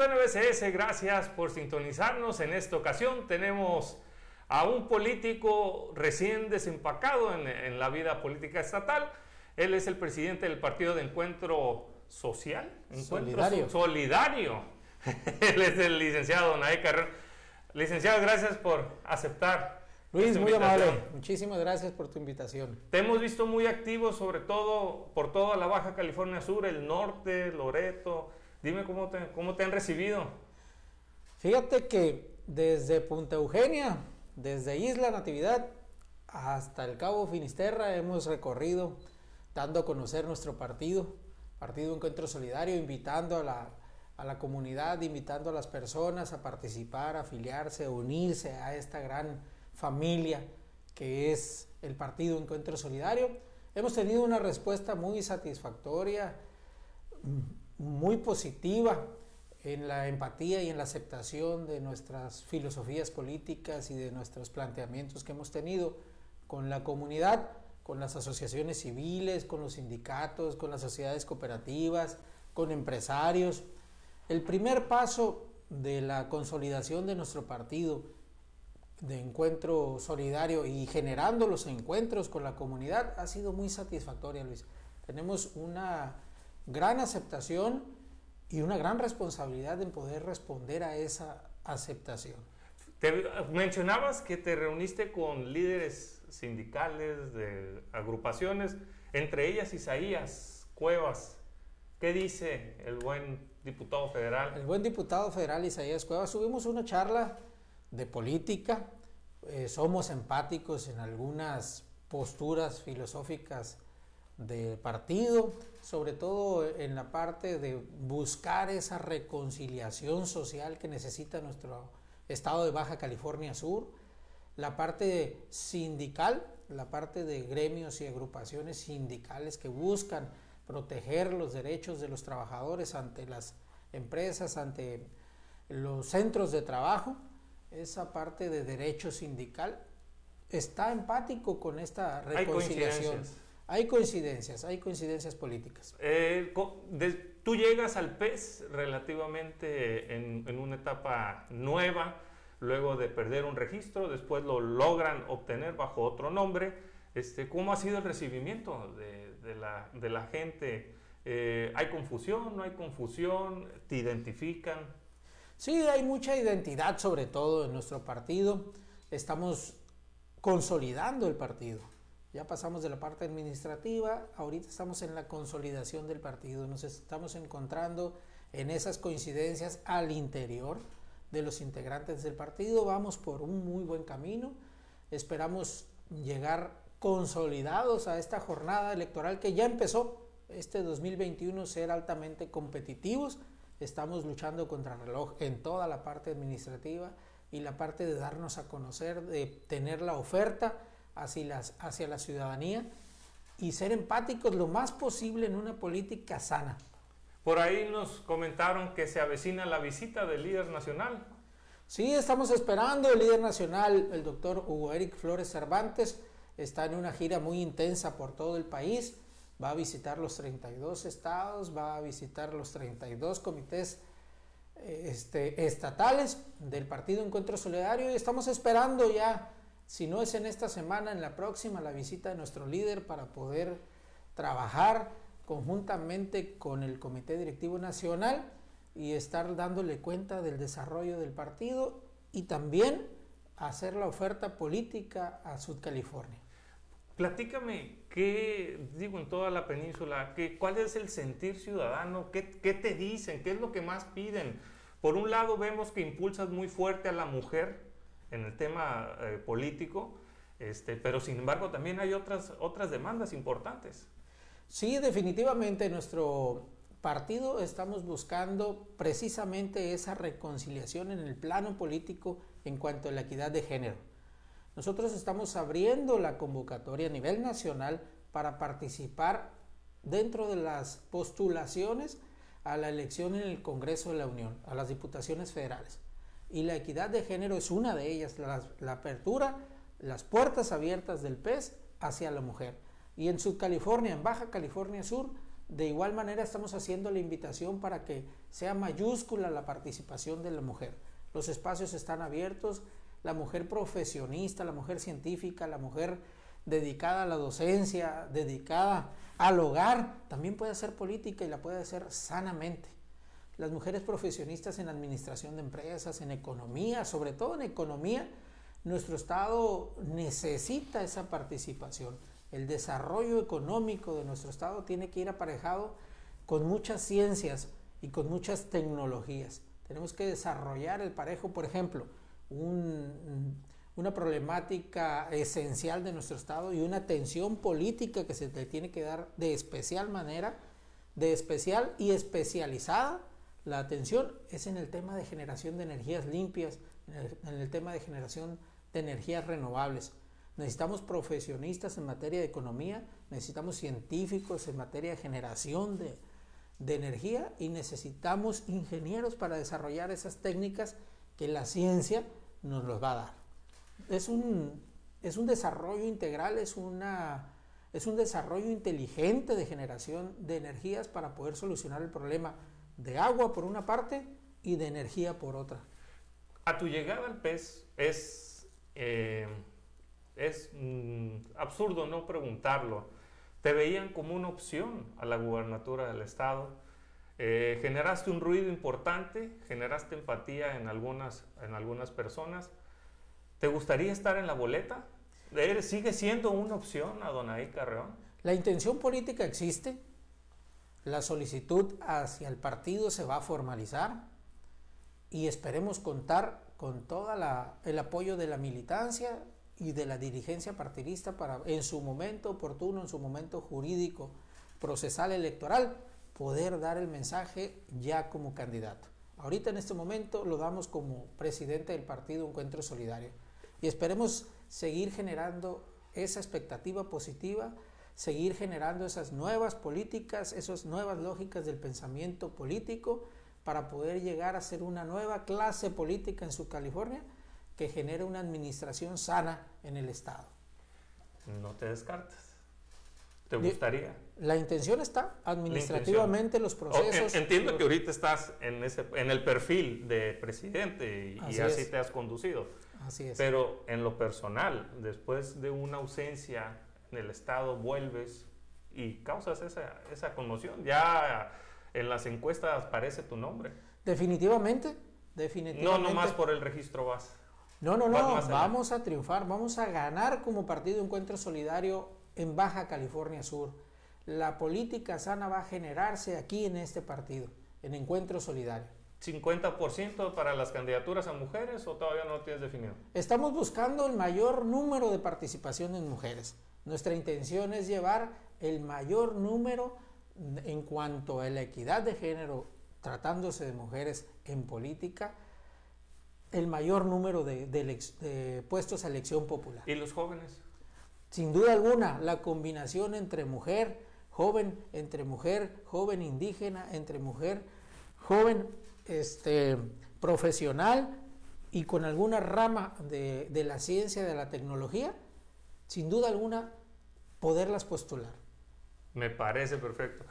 Amigos de NBCS, gracias por sintonizarnos. En esta ocasión tenemos a un político recién desempacado en, la vida política estatal. Él es el presidente del Partido de Encuentro Social. solidario. solidario. Él es el licenciado Nae Carrera. Licenciado, gracias por aceptar. Luis, muy amable. Muchísimas gracias por tu invitación. Te hemos visto muy activo, sobre todo por toda la Baja California Sur, el norte, Loreto, Dime cómo te, cómo te han recibido. Fíjate que desde Punta Eugenia, desde Isla Natividad hasta el Cabo Finisterra hemos recorrido dando a conocer nuestro partido, Partido Encuentro Solidario, invitando a la, a la comunidad, invitando a las personas a participar, a afiliarse, a unirse a esta gran familia que es el Partido Encuentro Solidario. Hemos tenido una respuesta muy satisfactoria muy positiva en la empatía y en la aceptación de nuestras filosofías políticas y de nuestros planteamientos que hemos tenido con la comunidad, con las asociaciones civiles, con los sindicatos, con las sociedades cooperativas, con empresarios. El primer paso de la consolidación de nuestro partido de encuentro solidario y generando los encuentros con la comunidad ha sido muy satisfactoria, Luis. Tenemos una gran aceptación y una gran responsabilidad en poder responder a esa aceptación. Te, mencionabas que te reuniste con líderes sindicales de agrupaciones, entre ellas Isaías Cuevas. ¿Qué dice el buen diputado federal? El buen diputado federal Isaías Cuevas. Subimos una charla de política. Eh, somos empáticos en algunas posturas filosóficas de partido, sobre todo en la parte de buscar esa reconciliación social que necesita nuestro estado de Baja California Sur, la parte sindical, la parte de gremios y agrupaciones sindicales que buscan proteger los derechos de los trabajadores ante las empresas, ante los centros de trabajo, esa parte de derecho sindical está empático con esta reconciliación. Hay coincidencias, hay coincidencias políticas. Eh, tú llegas al PES relativamente en, una etapa nueva, luego de perder un registro, después lo logran obtener bajo otro nombre. Este, ¿Cómo ha sido el recibimiento de, la, gente? Eh, ¿Hay confusión? ¿No hay confusión? ¿Te identifican? Sí, hay mucha identidad sobre todo en nuestro partido. Estamos consolidando el partido ya pasamos de la parte administrativa, ahorita estamos en la consolidación del partido, nos estamos encontrando en esas coincidencias al interior de los integrantes del partido, vamos por un muy buen camino, esperamos llegar consolidados a esta jornada electoral que ya empezó. Este 2021 ser altamente competitivos, estamos luchando contra el reloj en toda la parte administrativa y la parte de darnos a conocer, de tener la oferta, hacia, las, hacia la ciudadanía y ser empáticos lo más posible en una política sana. Por ahí nos comentaron que se avecina la visita del líder nacional. Sí, estamos esperando el líder nacional, el doctor Hugo Eric Flores Cervantes, está en una gira muy intensa por todo el país, va a visitar los 32 estados, va a visitar los 32 comités eh, este, estatales del Partido Encuentro Solidario y estamos esperando ya si no es en esta semana, en la próxima, la visita de nuestro líder para poder trabajar conjuntamente con el Comité Directivo Nacional y estar dándole cuenta del desarrollo del partido y también hacer la oferta política a Sud California. Platícame, ¿qué digo en toda la península? ¿qué, ¿Cuál es el sentir ciudadano? ¿Qué, ¿Qué te dicen? ¿Qué es lo que más piden? Por un lado vemos que impulsas muy fuerte a la mujer, en el tema eh, político, este, pero sin embargo también hay otras, otras demandas importantes. Sí, definitivamente nuestro partido estamos buscando precisamente esa reconciliación en el plano político en cuanto a la equidad de género. Nosotros estamos abriendo la convocatoria a nivel nacional para participar dentro de las postulaciones a la elección en el Congreso de la Unión, a las diputaciones federales y la equidad de género es una de ellas, la, apertura, las puertas abiertas del PES hacia la mujer. Y en California, en Baja California Sur, de igual manera estamos haciendo la invitación para que sea mayúscula la participación de la mujer. Los espacios están abiertos, la mujer profesionista, la mujer científica, la mujer dedicada a la docencia, dedicada al hogar, también puede hacer política y la puede hacer sanamente. Las mujeres profesionistas en administración de empresas, en economía, sobre todo en economía, nuestro Estado necesita esa participación. El desarrollo económico de nuestro Estado tiene que ir aparejado con muchas ciencias y con muchas tecnologías. Tenemos que desarrollar el parejo, por ejemplo, una problemática esencial de nuestro Estado y una atención política que se le tiene que dar de especial manera, de especial y especializada. La atención es en el tema de generación de energías limpias, en el, tema de generación de energías renovables. Necesitamos profesionistas en materia de economía, necesitamos científicos en materia de generación de, de energía y necesitamos ingenieros para desarrollar esas técnicas que la ciencia nos los va a dar. Es un, es un desarrollo integral, es, una, es un desarrollo inteligente de generación de energías para poder solucionar el problema de agua por una parte y de energía por otra. A tu llegada al PES es, eh, es mm, absurdo no preguntarlo. Te veían como una opción a la gubernatura del Estado. Eh, generaste un ruido importante, generaste empatía en algunas, en algunas personas. ¿Te gustaría estar en la boleta? ¿Sigue siendo una opción a Donaí Carreón? La intención política existe. La solicitud hacia el partido se va a formalizar y esperemos contar con todo el apoyo de la militancia y de la dirigencia partidista para en su momento oportuno, en su momento jurídico, procesal electoral, poder dar el mensaje ya como candidato. Ahorita en este momento lo damos como presidente del partido Encuentro Solidario y esperemos seguir generando esa expectativa positiva, seguir generando esas nuevas políticas, esas nuevas lógicas del pensamiento político para poder llegar a ser una nueva clase política en su California que genere una administración sana en el Estado. No te descartes. ¿Te gustaría? La intención está, administrativamente los procesos... entiendo que ahorita estás en, ese, en el perfil de presidente y así, te has conducido. Así es. Pero en lo personal, después de una ausencia en el Estado, vuelves y causas esa, esa conmoción. Ya en las encuestas aparece tu nombre. Definitivamente, definitivamente. No, nomás por el registro vas. No, no, no, vamos a triunfar, vamos a ganar como Partido Encuentro Solidario en Baja California Sur. La política sana va a generarse aquí en este partido, en Encuentro Solidario. ¿50% para las candidaturas a mujeres o todavía no lo tienes definido? Estamos buscando el mayor número de participación en mujeres. Nuestra intención es llevar el mayor número en cuanto a la equidad de género, tratándose de mujeres en política, el mayor número de, de puestos a elección popular. ¿Y los jóvenes? Sin duda alguna, la combinación entre mujer, joven, entre mujer, joven indígena, entre mujer, joven este, profesional y con alguna rama de, de la ciencia, de la tecnología, sin duda alguna, poderlas postular. Me parece perfecto.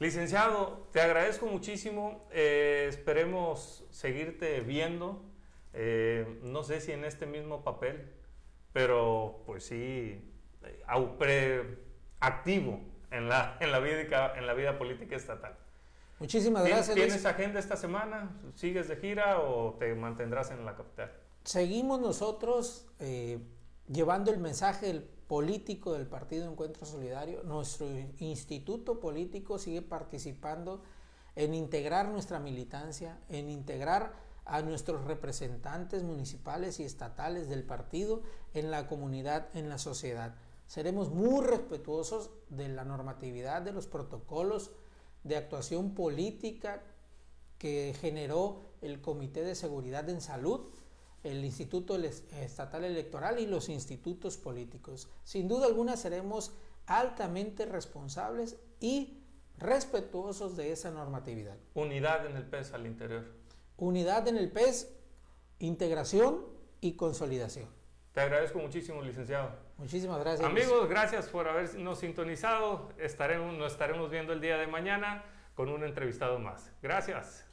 Licenciado, te agradezco muchísimo. Eh, esperemos seguirte viendo. Eh, no sé si en este mismo papel, pero pues sí, activo en la, en, la vida, en la vida política estatal. Muchísimas gracias. ¿Tienes agenda esta semana? ¿Sigues de gira o te mantendrás en la capital? Seguimos nosotros eh, llevando el mensaje político del Partido Encuentro Solidario. Nuestro instituto político sigue participando en integrar nuestra militancia, en integrar a nuestros representantes municipales y estatales del partido en la comunidad, en la sociedad. Seremos muy respetuosos de la normatividad, de los protocolos de actuación política que generó el Comité de Seguridad en Salud, el Instituto Estatal Electoral y los institutos políticos. Sin duda alguna seremos altamente responsables y respetuosos de esa normatividad. Unidad en el PES al interior. Unidad en el PES, integración y consolidación. Te agradezco muchísimo, licenciado. Muchísimas gracias. Amigos, gracias por habernos sintonizado. Estaremos, nos estaremos viendo el día de mañana con un entrevistado más. Gracias.